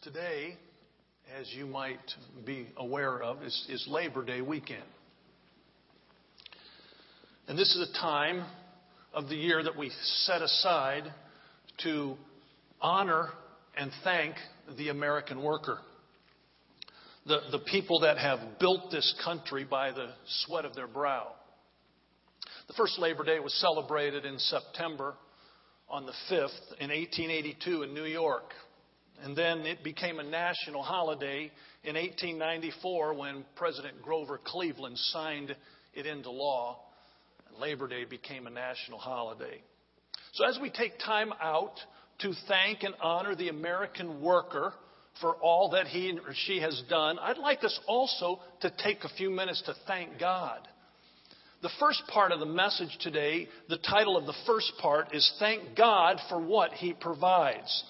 Today, as you might be aware of, is, is Labor Day weekend. And this is a time of the year that we set aside to honor and thank the American worker. The, the people that have built this country by the sweat of their brow. The first Labor Day was celebrated in September on the 5th in 1882 in New York. And then it became a national holiday in 1894 when President Grover Cleveland signed it into law. Labor Day became a national holiday. So as we take time out to thank and honor the American worker for all that he or she has done, I'd like us also to take a few minutes to thank God. The first part of the message today, the title of the first part is Thank God for What He Provides.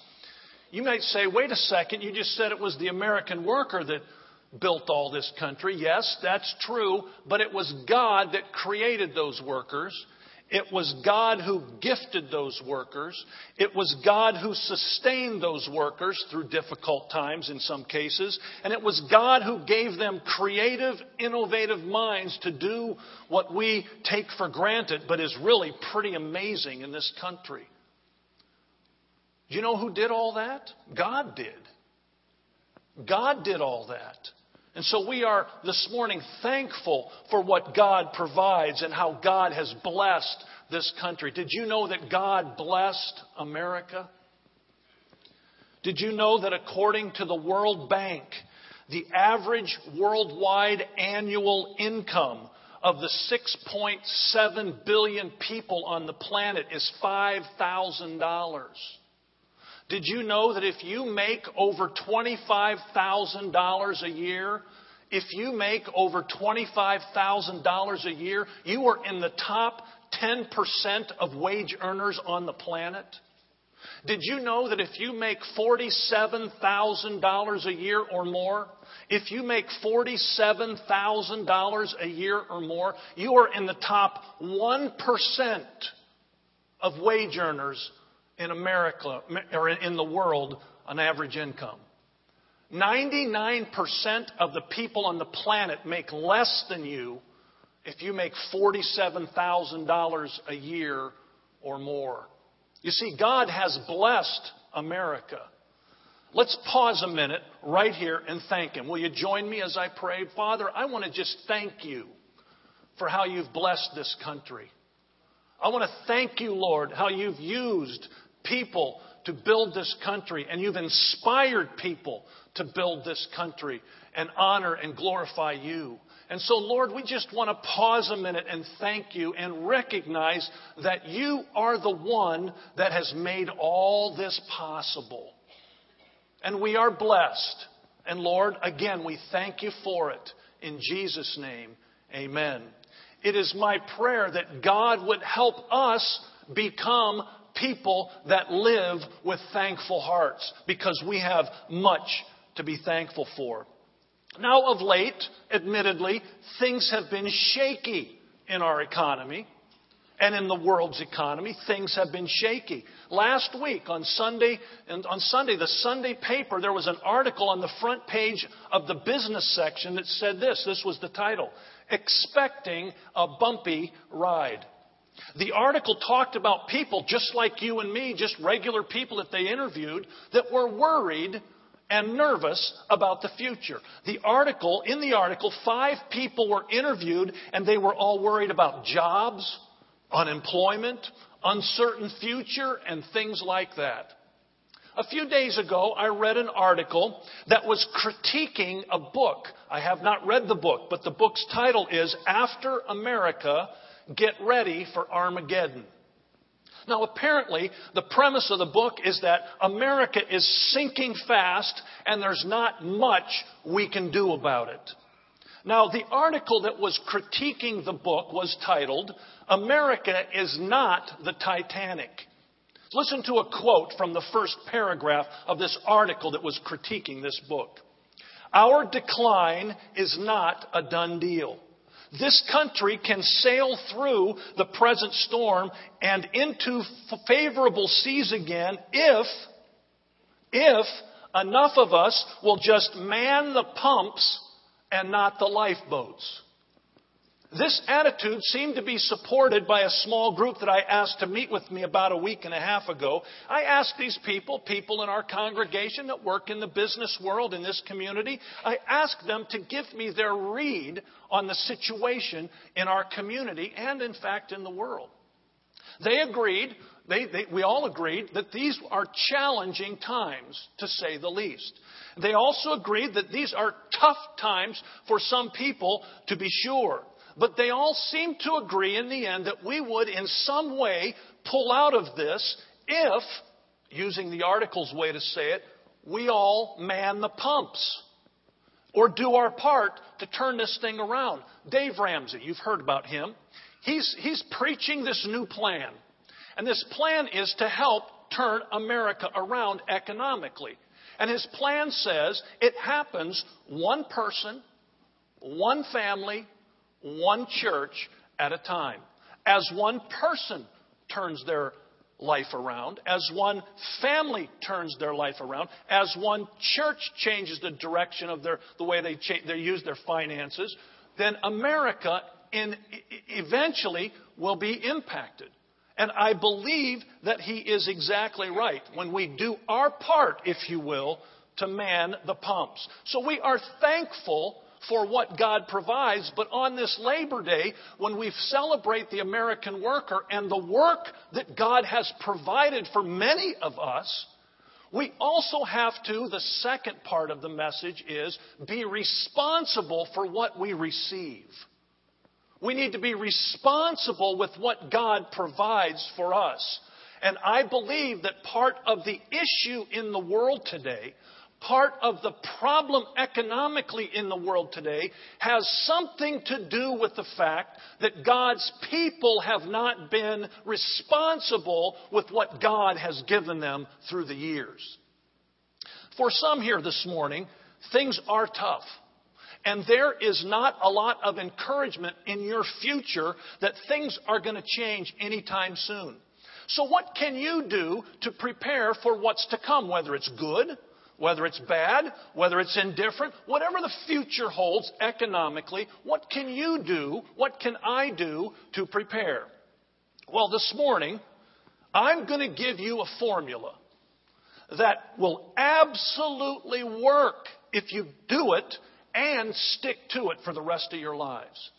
You might say, wait a second, you just said it was the American worker that built all this country. Yes, that's true, but it was God that created those workers. It was God who gifted those workers. It was God who sustained those workers through difficult times in some cases. And it was God who gave them creative, innovative minds to do what we take for granted, but is really pretty amazing in this country. Do you know who did all that? God did. God did all that. And so we are this morning thankful for what God provides and how God has blessed this country. Did you know that God blessed America? Did you know that according to the World Bank, the average worldwide annual income of the 6.7 billion people on the planet is $5,000? Did you know that if you make over $25,000 a year, if you make over $25,000 a year, you are in the top 10% of wage earners on the planet? Did you know that if you make $47,000 a year or more, if you make $47,000 a year or more, you are in the top 1% of wage earners in America or in the world on average income. 99% of the people on the planet make less than you if you make $47,000 a year or more. You see, God has blessed America. Let's pause a minute right here and thank Him. Will you join me as I pray? Father, I want to just thank you for how you've blessed this country. I want to thank you, Lord, how you've used people to build this country, and you've inspired people to build this country and honor and glorify you. And so, Lord, we just want to pause a minute and thank you and recognize that you are the one that has made all this possible. And we are blessed. And Lord, again, we thank you for it. In Jesus' name, amen. It is my prayer that God would help us become people that live with thankful hearts because we have much to be thankful for. Now, of late, admittedly, things have been shaky in our economy and in the world's economy. Things have been shaky. Last week on Sunday, and on Sunday, the Sunday paper, there was an article on the front page of the business section that said this. This was the title. Expecting a bumpy ride. The article talked about people just like you and me, just regular people that they interviewed, that were worried and nervous about the future. The article, in the article, five people were interviewed and they were all worried about jobs, unemployment, uncertain future, and things like that. A few days ago, I read an article that was critiquing a book. I have not read the book, but the book's title is After America Get ready for Armageddon. Now, apparently, the premise of the book is that America is sinking fast and there's not much we can do about it. Now, the article that was critiquing the book was titled, America is not the Titanic. Listen to a quote from the first paragraph of this article that was critiquing this book. Our decline is not a done deal. This country can sail through the present storm and into favorable seas again if, if enough of us will just man the pumps and not the lifeboats. This attitude seemed to be supported by a small group that I asked to meet with me about a week and a half ago. I asked these people, people in our congregation that work in the business world in this community, I asked them to give me their read on the situation in our community and, in fact, in the world. They agreed, they, they, we all agreed, that these are challenging times, to say the least. They also agreed that these are tough times for some people, to be sure. But they all seem to agree in the end that we would, in some way, pull out of this if, using the article's way to say it, we all man the pumps or do our part to turn this thing around. Dave Ramsey, you've heard about him. He's, he's preaching this new plan. And this plan is to help turn America around economically. And his plan says it happens one person, one family, one church at a time. As one person turns their life around, as one family turns their life around, as one church changes the direction of their, the way they, cha- they use their finances, then America in, eventually will be impacted. And I believe that he is exactly right when we do our part, if you will, to man the pumps. So we are thankful for what God provides. But on this Labor Day, when we celebrate the American worker and the work that God has provided for many of us, we also have to, the second part of the message is be responsible for what we receive. We need to be responsible with what God provides for us. And I believe that part of the issue in the world today part of the problem economically in the world today has something to do with the fact that God's people have not been responsible with what God has given them through the years. For some here this morning, things are tough. And there is not a lot of encouragement in your future that things are going to change anytime soon. So, what can you do to prepare for what's to come, whether it's good whether it's bad, whether it's indifferent, whatever the future holds economically, what can you do? What can I do to prepare? Well, this morning, I'm going to give you a formula that will absolutely work if you do it and stick to it for the rest of your lives.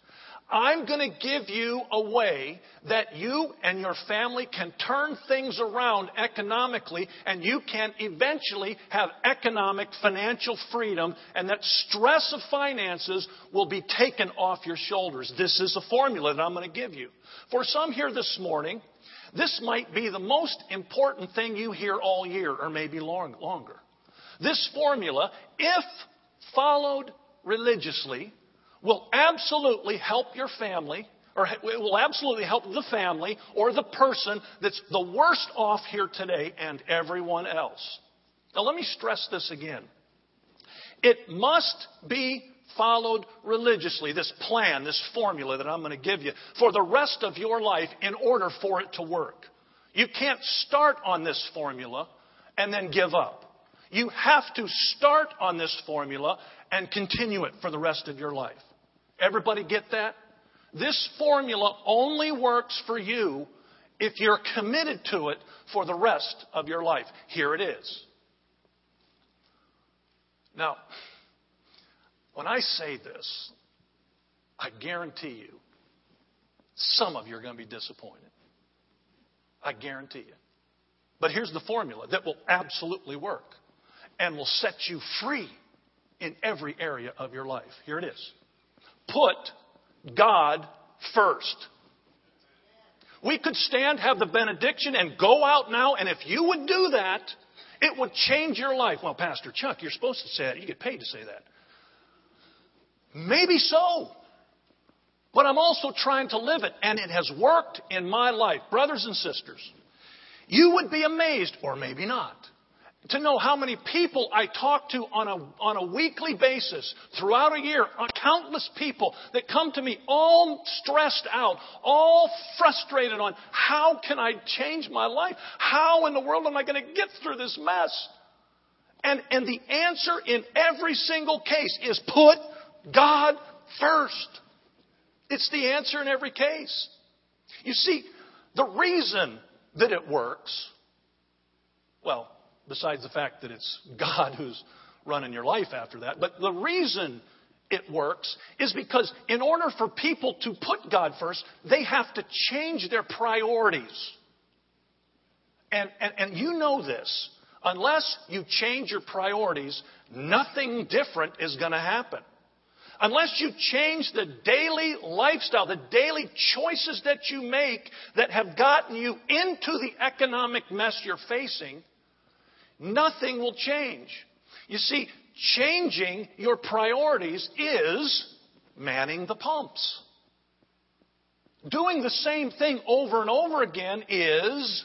I'm going to give you a way that you and your family can turn things around economically and you can eventually have economic financial freedom and that stress of finances will be taken off your shoulders. This is a formula that I'm going to give you. For some here this morning, this might be the most important thing you hear all year or maybe long, longer. This formula, if followed religiously, will absolutely help your family, or it will absolutely help the family or the person that's the worst off here today and everyone else. Now, let me stress this again. It must be followed religiously, this plan, this formula that I'm going to give you, for the rest of your life in order for it to work. You can't start on this formula and then give up. You have to start on this formula and continue it for the rest of your life. Everybody get that? This formula only works for you if you're committed to it for the rest of your life. Here it is. Now, when I say this, I guarantee you, some of you are going to be disappointed. I guarantee you. But here's the formula that will absolutely work and will set you free in every area of your life. Here it is put God first. We could stand, have the benediction, and go out now, and if you would do that, it would change your life. Well, Pastor Chuck, you're supposed to say that. You get paid to say that. Maybe so. But I'm also trying to live it, and it has worked in my life. Brothers and sisters, you would be amazed, or maybe not, to know how many people I talk to on a, on a weekly basis throughout a year, uh, countless people that come to me all stressed out, all frustrated on how can I change my life? How in the world am I going to get through this mess? And, and the answer in every single case is put God first. It's the answer in every case. You see, the reason that it works, well, besides the fact that it's God who's running your life after that, but the reason it works is because in order for people to put God first, they have to change their priorities. And, and, and you know this. Unless you change your priorities, nothing different is going to happen. Unless you change the daily lifestyle, the daily choices that you make that have gotten you into the economic mess you're facing, nothing will change. You see, changing your priorities is manning the pumps. Doing the same thing over and over again is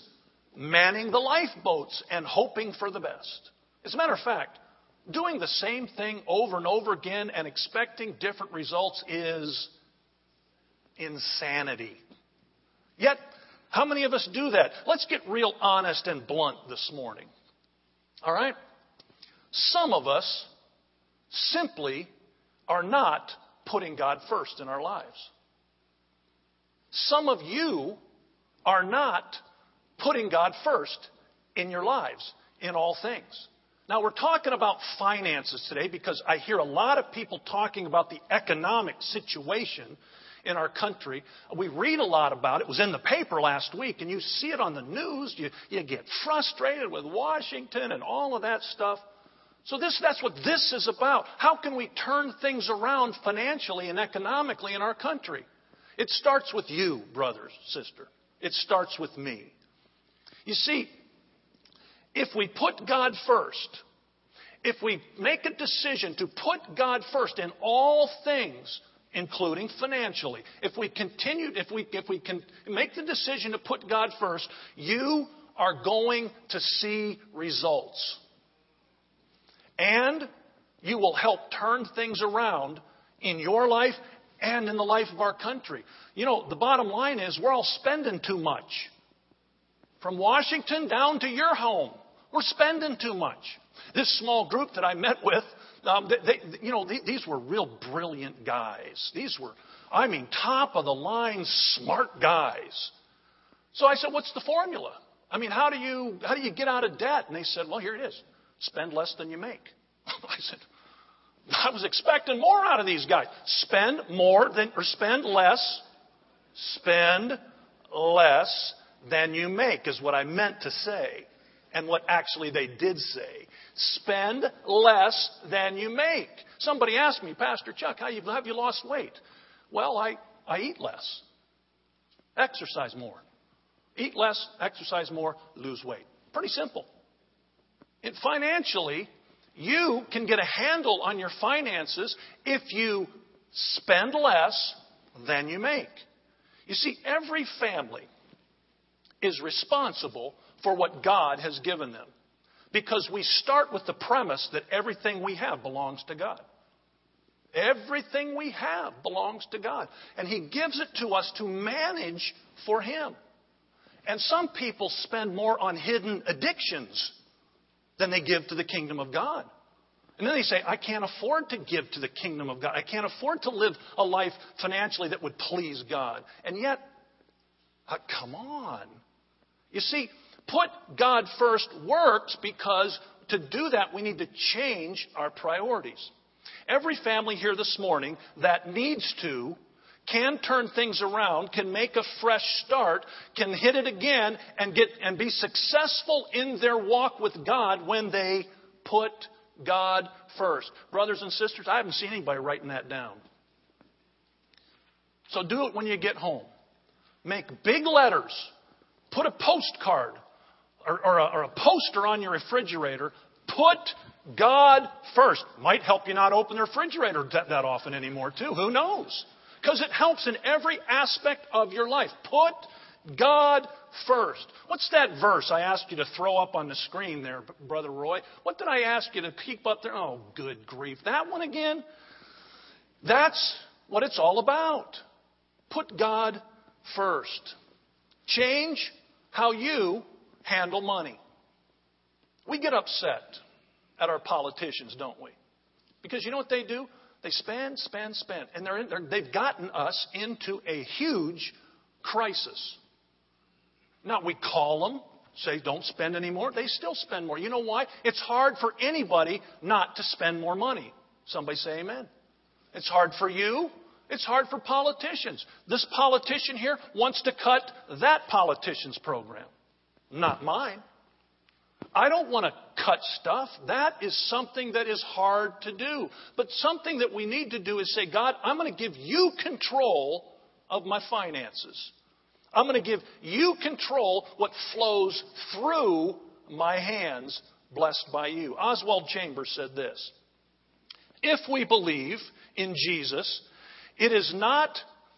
manning the lifeboats and hoping for the best. As a matter of fact, doing the same thing over and over again and expecting different results is insanity. Yet, how many of us do that? Let's get real honest and blunt this morning. All right? Some of us simply are not putting God first in our lives. Some of you are not putting God first in your lives, in all things. Now, we're talking about finances today because I hear a lot of people talking about the economic situation in our country. We read a lot about it. It was in the paper last week, and you see it on the news. You, you get frustrated with Washington and all of that stuff. So this, that's what this is about. How can we turn things around financially and economically in our country? It starts with you, brothers, sister. It starts with me. You see, if we put God first, if we make a decision to put God first in all things, including financially, if we continue, if we, if we can make the decision to put God first, you are going to see results. And you will help turn things around in your life and in the life of our country. You know, the bottom line is we're all spending too much. From Washington down to your home, we're spending too much. This small group that I met with, um, they, they, you know, they, these were real brilliant guys. These were, I mean, top of the line, smart guys. So I said, "What's the formula? I mean, how do you how do you get out of debt?" And they said, "Well, here it is: spend less than you make." I said, "I was expecting more out of these guys. Spend more than or spend less, spend less than you make, is what I meant to say, and what actually they did say. Spend less than you make. Somebody asked me, Pastor Chuck, how have you lost weight? Well, I, I eat less, exercise more. Eat less, exercise more, lose weight. Pretty simple. And financially, you can get a handle on your finances if you spend less than you make. You see, every family is responsible for what God has given them. Because we start with the premise that everything we have belongs to God. Everything we have belongs to God. And He gives it to us to manage for Him. And some people spend more on hidden addictions than they give to the kingdom of God. And then they say, I can't afford to give to the kingdom of God. I can't afford to live a life financially that would please God. And yet, uh, come on. You see, put God first works because to do that, we need to change our priorities. Every family here this morning that needs to can turn things around, can make a fresh start, can hit it again and get and be successful in their walk with God when they put God first. Brothers and sisters, I haven't seen anybody writing that down. So do it when you get home. Make big letters Put a postcard or, or, a, or a poster on your refrigerator. Put God first. Might help you not open the refrigerator that, that often anymore, too. Who knows? Because it helps in every aspect of your life. Put God first. What's that verse I asked you to throw up on the screen there, Brother Roy? What did I ask you to keep up there? Oh, good grief. That one again? That's what it's all about. Put God first. Change how you handle money. We get upset at our politicians, don't we? Because you know what they do? They spend, spend, spend. And they're in, they're, they've gotten us into a huge crisis. Now, we call them, say, don't spend anymore. They still spend more. You know why? It's hard for anybody not to spend more money. Somebody say amen. It's hard for you. It's hard for politicians. This politician here wants to cut that politician's program, not mine. I don't want to cut stuff. That is something that is hard to do. But something that we need to do is say, God, I'm going to give you control of my finances. I'm going to give you control what flows through my hands, blessed by you. Oswald Chambers said this If we believe in Jesus, it is not,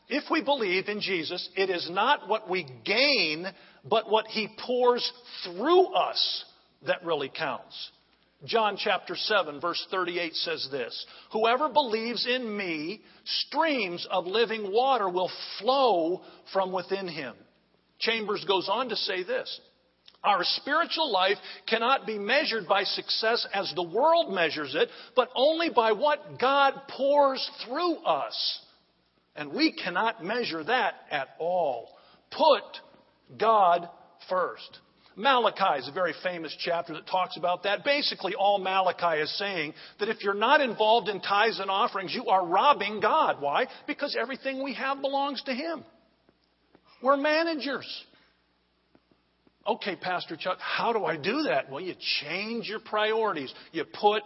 if we believe in Jesus, it is not what we gain, but what he pours through us that really counts. John chapter 7, verse 38 says this Whoever believes in me, streams of living water will flow from within him. Chambers goes on to say this Our spiritual life cannot be measured by success as the world measures it, but only by what God pours through us. And we cannot measure that at all. Put God first. Malachi is a very famous chapter that talks about that. Basically, all Malachi is saying that if you're not involved in tithes and offerings, you are robbing God. Why? Because everything we have belongs to Him. We're managers. Okay, Pastor Chuck, how do I do that? Well, you change your priorities. You put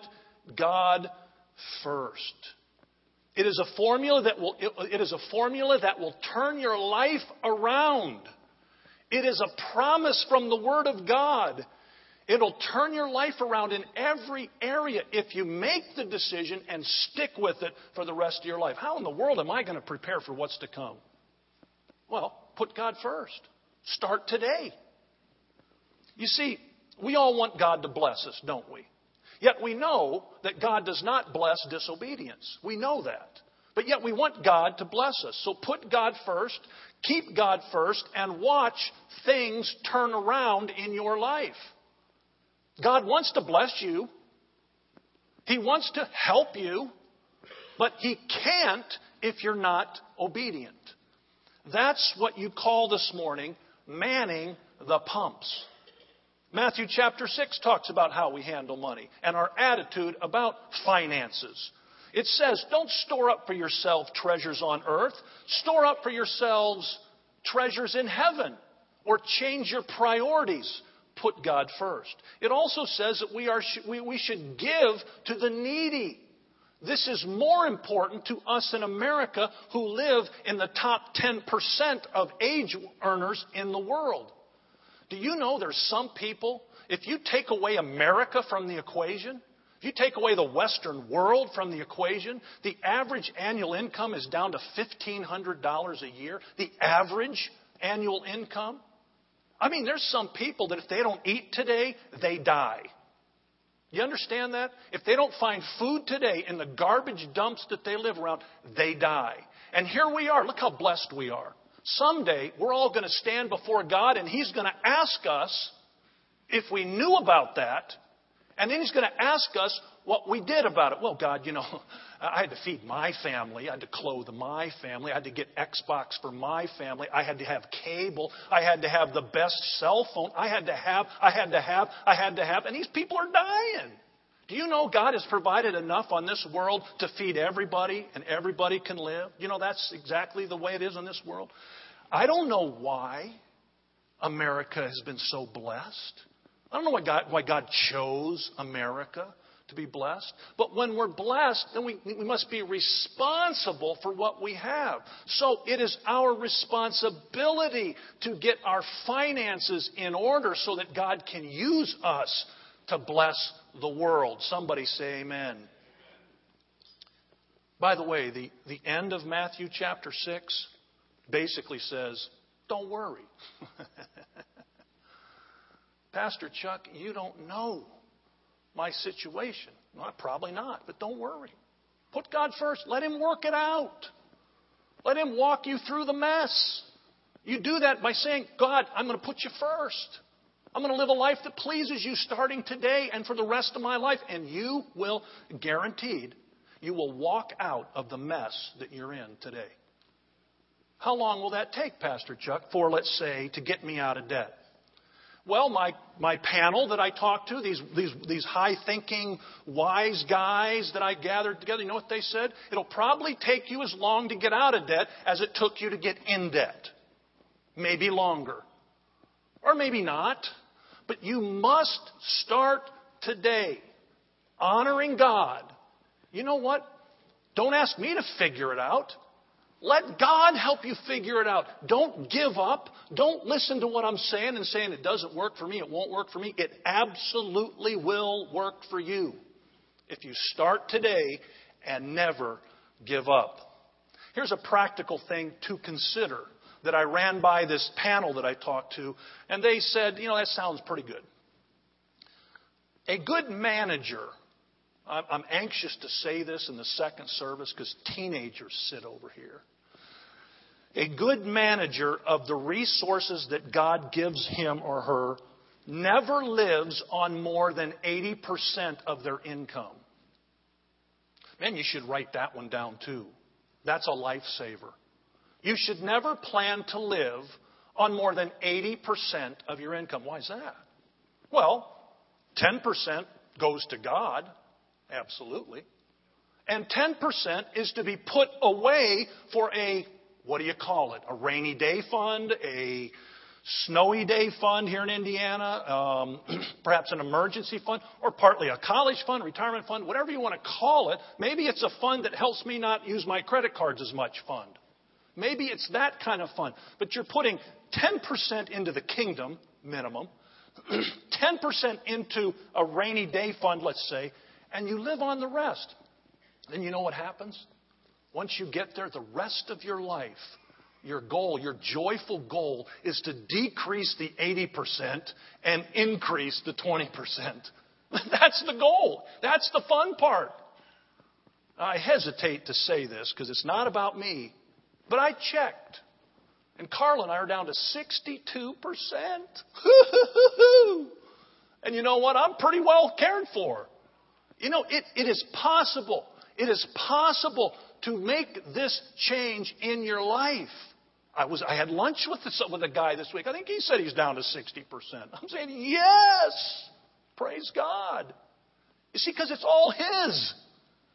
God first. It is a formula that will, it is a formula that will turn your life around. It is a promise from the Word of God. It'll turn your life around in every area if you make the decision and stick with it for the rest of your life. How in the world am I going to prepare for what's to come? Well, put God first. Start today. You see, we all want God to bless us, don't we? Yet we know that God does not bless disobedience. We know that. But yet we want God to bless us. So put God first, keep God first, and watch things turn around in your life. God wants to bless you. He wants to help you, but He can't if you're not obedient. That's what you call this morning manning the pumps. Matthew chapter 6 talks about how we handle money and our attitude about finances. It says, don't store up for yourself treasures on earth. Store up for yourselves treasures in heaven. Or change your priorities. Put God first. It also says that we, are, we, we should give to the needy. This is more important to us in America who live in the top 10% of age earners in the world. Do you know there's some people, if you take away America from the equation, if you take away the Western world from the equation, the average annual income is down to $1,500 a year. The average annual income. I mean, there's some people that if they don't eat today, they die. You understand that? If they don't find food today in the garbage dumps that they live around, they die. And here we are. Look how blessed we are. Someday, we're all going to stand before God and He's going to ask us if we knew about that and then he's going to ask us what we did about it. Well, God, you know, I had to feed my family. I had to clothe my family. I had to get Xbox for my family. I had to have cable. I had to have the best cell phone. I had to have, I had to have, I had to have. And these people are dying. Do you know God has provided enough on this world to feed everybody and everybody can live? You know, that's exactly the way it is in this world. I don't know why America has been so blessed. I don't know why God, why God chose America to be blessed. But when we're blessed, then we, we must be responsible for what we have. So it is our responsibility to get our finances in order so that God can use us to bless the world. Somebody say amen. By the way, the, the end of Matthew chapter 6 basically says, don't worry. Pastor Chuck, you don't know my situation. Well, probably not, but don't worry. Put God first. Let Him work it out. Let Him walk you through the mess. You do that by saying, God, I'm going to put you first. I'm going to live a life that pleases you starting today and for the rest of my life. And you will, guaranteed, you will walk out of the mess that you're in today. How long will that take, Pastor Chuck, for, let's say, to get me out of debt? Well, my, my panel that I talked to, these, these, these high thinking, wise guys that I gathered together, you know what they said? It'll probably take you as long to get out of debt as it took you to get in debt. Maybe longer. Or maybe not. But you must start today honoring God. You know what? Don't ask me to figure it out. Let God help you figure it out. Don't give up. Don't listen to what I'm saying and saying it doesn't work for me, it won't work for me. It absolutely will work for you if you start today and never give up. Here's a practical thing to consider that I ran by this panel that I talked to, and they said, you know, that sounds pretty good. A good manager, I'm anxious to say this in the second service because teenagers sit over here. A good manager of the resources that God gives him or her never lives on more than 80% of their income. Man, you should write that one down too. That's a lifesaver. You should never plan to live on more than 80% of your income. Why is that? Well, 10% goes to God, absolutely. And 10% is to be put away for a what do you call it? A rainy day fund, a snowy day fund here in Indiana, um, perhaps an emergency fund, or partly a college fund, retirement fund, whatever you want to call it. Maybe it's a fund that helps me not use my credit cards as much fund. Maybe it's that kind of fund. But you're putting 10% into the kingdom, minimum, 10% into a rainy day fund, let's say, and you live on the rest. Then you know what happens? Once you get there, the rest of your life, your goal, your joyful goal, is to decrease the 80% and increase the 20%. That's the goal. That's the fun part. I hesitate to say this because it's not about me, but I checked. And Carl and I are down to 62%. and you know what? I'm pretty well cared for. You know, it, it is possible. It is possible to make this change in your life. I was I had lunch with the, with a guy this week. I think he said he's down to 60%. I'm saying, "Yes! Praise God." You see cuz it's all his.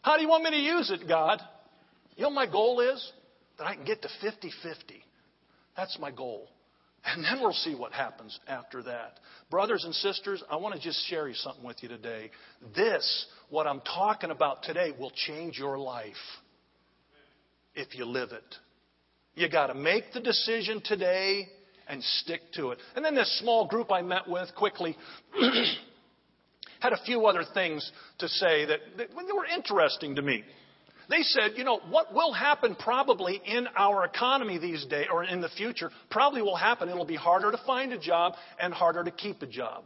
How do you want me to use it, God? You know my goal is that I can get to 50-50. That's my goal. And then we'll see what happens after that. Brothers and sisters, I want to just share you something with you today. This, what I'm talking about today, will change your life if you live it. You got to make the decision today and stick to it. And then this small group I met with quickly had a few other things to say that, that were interesting to me. They said, you know, what will happen probably in our economy these days or in the future probably will happen. It'll be harder to find a job and harder to keep a job.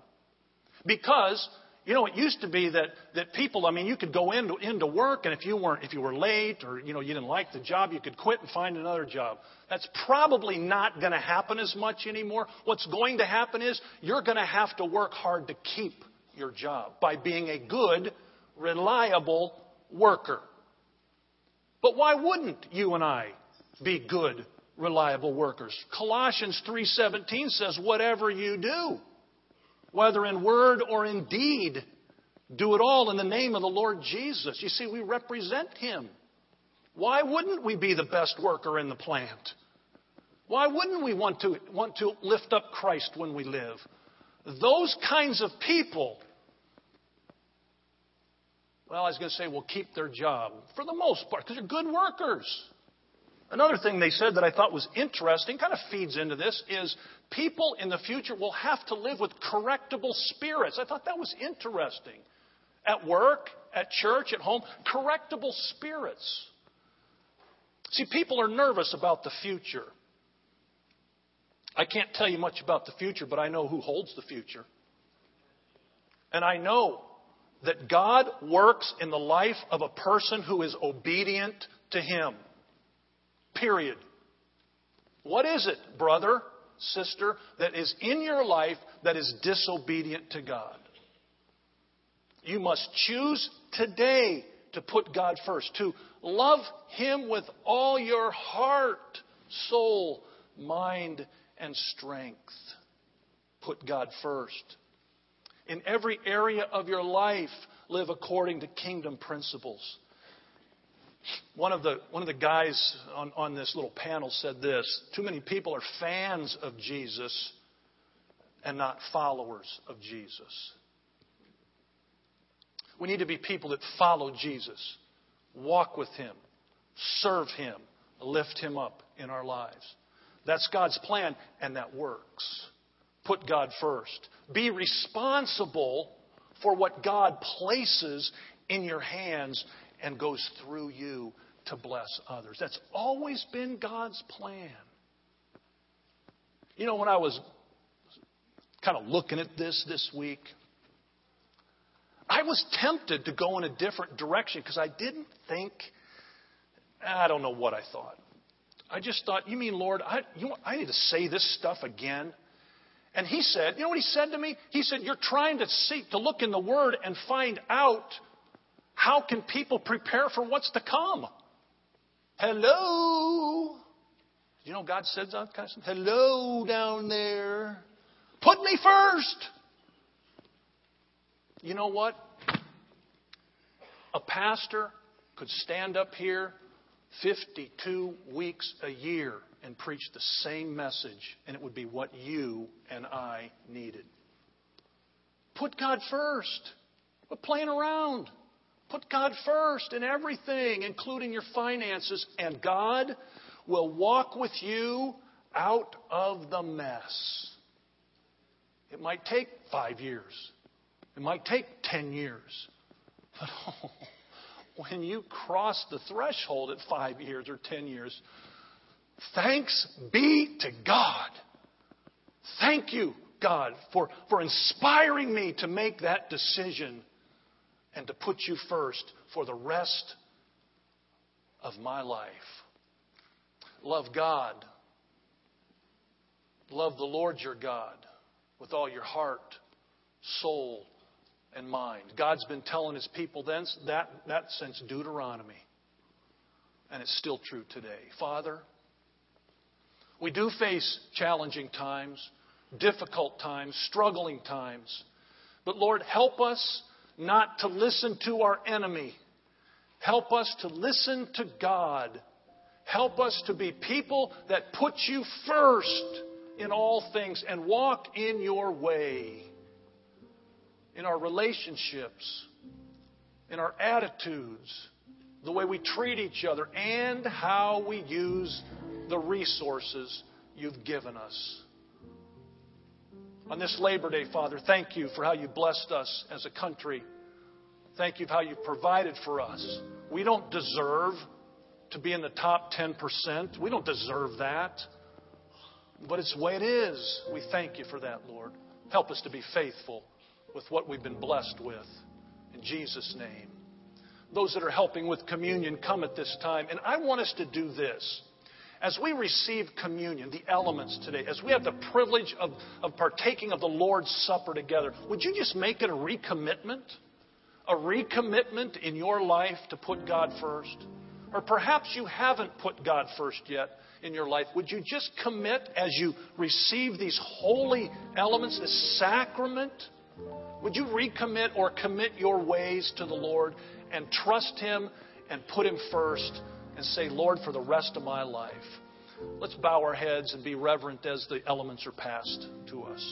Because you know, it used to be that, that people, I mean, you could go into, into work and if you weren't, if you were late or, you know, you didn't like the job, you could quit and find another job. That's probably not going to happen as much anymore. What's going to happen is you're going to have to work hard to keep your job by being a good, reliable worker. But why wouldn't you and I be good, reliable workers? Colossians 3:17 says whatever you do, whether in word or in deed. Do it all in the name of the Lord Jesus. You see, we represent Him. Why wouldn't we be the best worker in the plant? Why wouldn't we want to, want to lift up Christ when we live? Those kinds of people, well, I was going to say, will keep their job for the most part because they're good workers. Another thing they said that I thought was interesting, kind of feeds into this, is people in the future will have to live with correctable spirits. I thought that was interesting. At work, at church, at home, correctable spirits. See, people are nervous about the future. I can't tell you much about the future, but I know who holds the future. And I know that God works in the life of a person who is obedient to Him. Period. What is it, brother? sister, that is in your life that is disobedient to God. You must choose today to put God first, to love Him with all your heart, soul, mind, and strength. Put God first. In every area of your life, live according to kingdom principles. One of the, one of the guys on, on this little panel said this Too many people are fans of Jesus and not followers of Jesus. We need to be people that follow Jesus, walk with Him, serve Him, lift Him up in our lives. That's God's plan, and that works. Put God first. Be responsible for what God places in your hands and goes through you to bless others. That's always been God's plan. You know, when I was kind of looking at this this week, I was tempted to go in a different direction because I didn't think, I don't know what I thought. I just thought, you mean, Lord, I, you know, I need to say this stuff again? And he said, you know what he said to me? He said, You're trying to seek, to look in the Word and find out how can people prepare for what's to come. Hello? You know, God said that kind of stuff. Hello down there. Put me first. You know what? A pastor could stand up here 52 weeks a year and preach the same message, and it would be what you and I needed. Put God first. Quit playing around. Put God first in everything, including your finances, and God will walk with you out of the mess. It might take five years. It might take 10 years. But oh, when you cross the threshold at five years or 10 years, thanks be to God. Thank you, God, for, for inspiring me to make that decision and to put you first for the rest of my life. Love God. Love the Lord your God with all your heart, soul, and mind. God's been telling his people then that, that since Deuteronomy. And it's still true today. Father, we do face challenging times, difficult times, struggling times. But Lord, help us not to listen to our enemy. Help us to listen to God. Help us to be people that put you first in all things and walk in your way in our relationships, in our attitudes, the way we treat each other, and how we use the resources you've given us. On this Labor Day, Father, thank you for how you blessed us as a country. Thank you for how you've provided for us. We don't deserve to be in the top 10%. We don't deserve that. But it's the way it is. We thank you for that, Lord. Help us to be faithful with what we've been blessed with. In Jesus' name. Those that are helping with communion come at this time. And I want us to do this. As we receive communion, the elements today, as we have the privilege of, of partaking of the Lord's Supper together, would you just make it a recommitment? A recommitment in your life to put God first? Or perhaps you haven't put God first yet in your life. Would you just commit as you receive these holy elements, this sacrament? Would you recommit or commit your ways to the Lord and trust Him and put Him first and say, Lord, for the rest of my life? Let's bow our heads and be reverent as the elements are passed to us.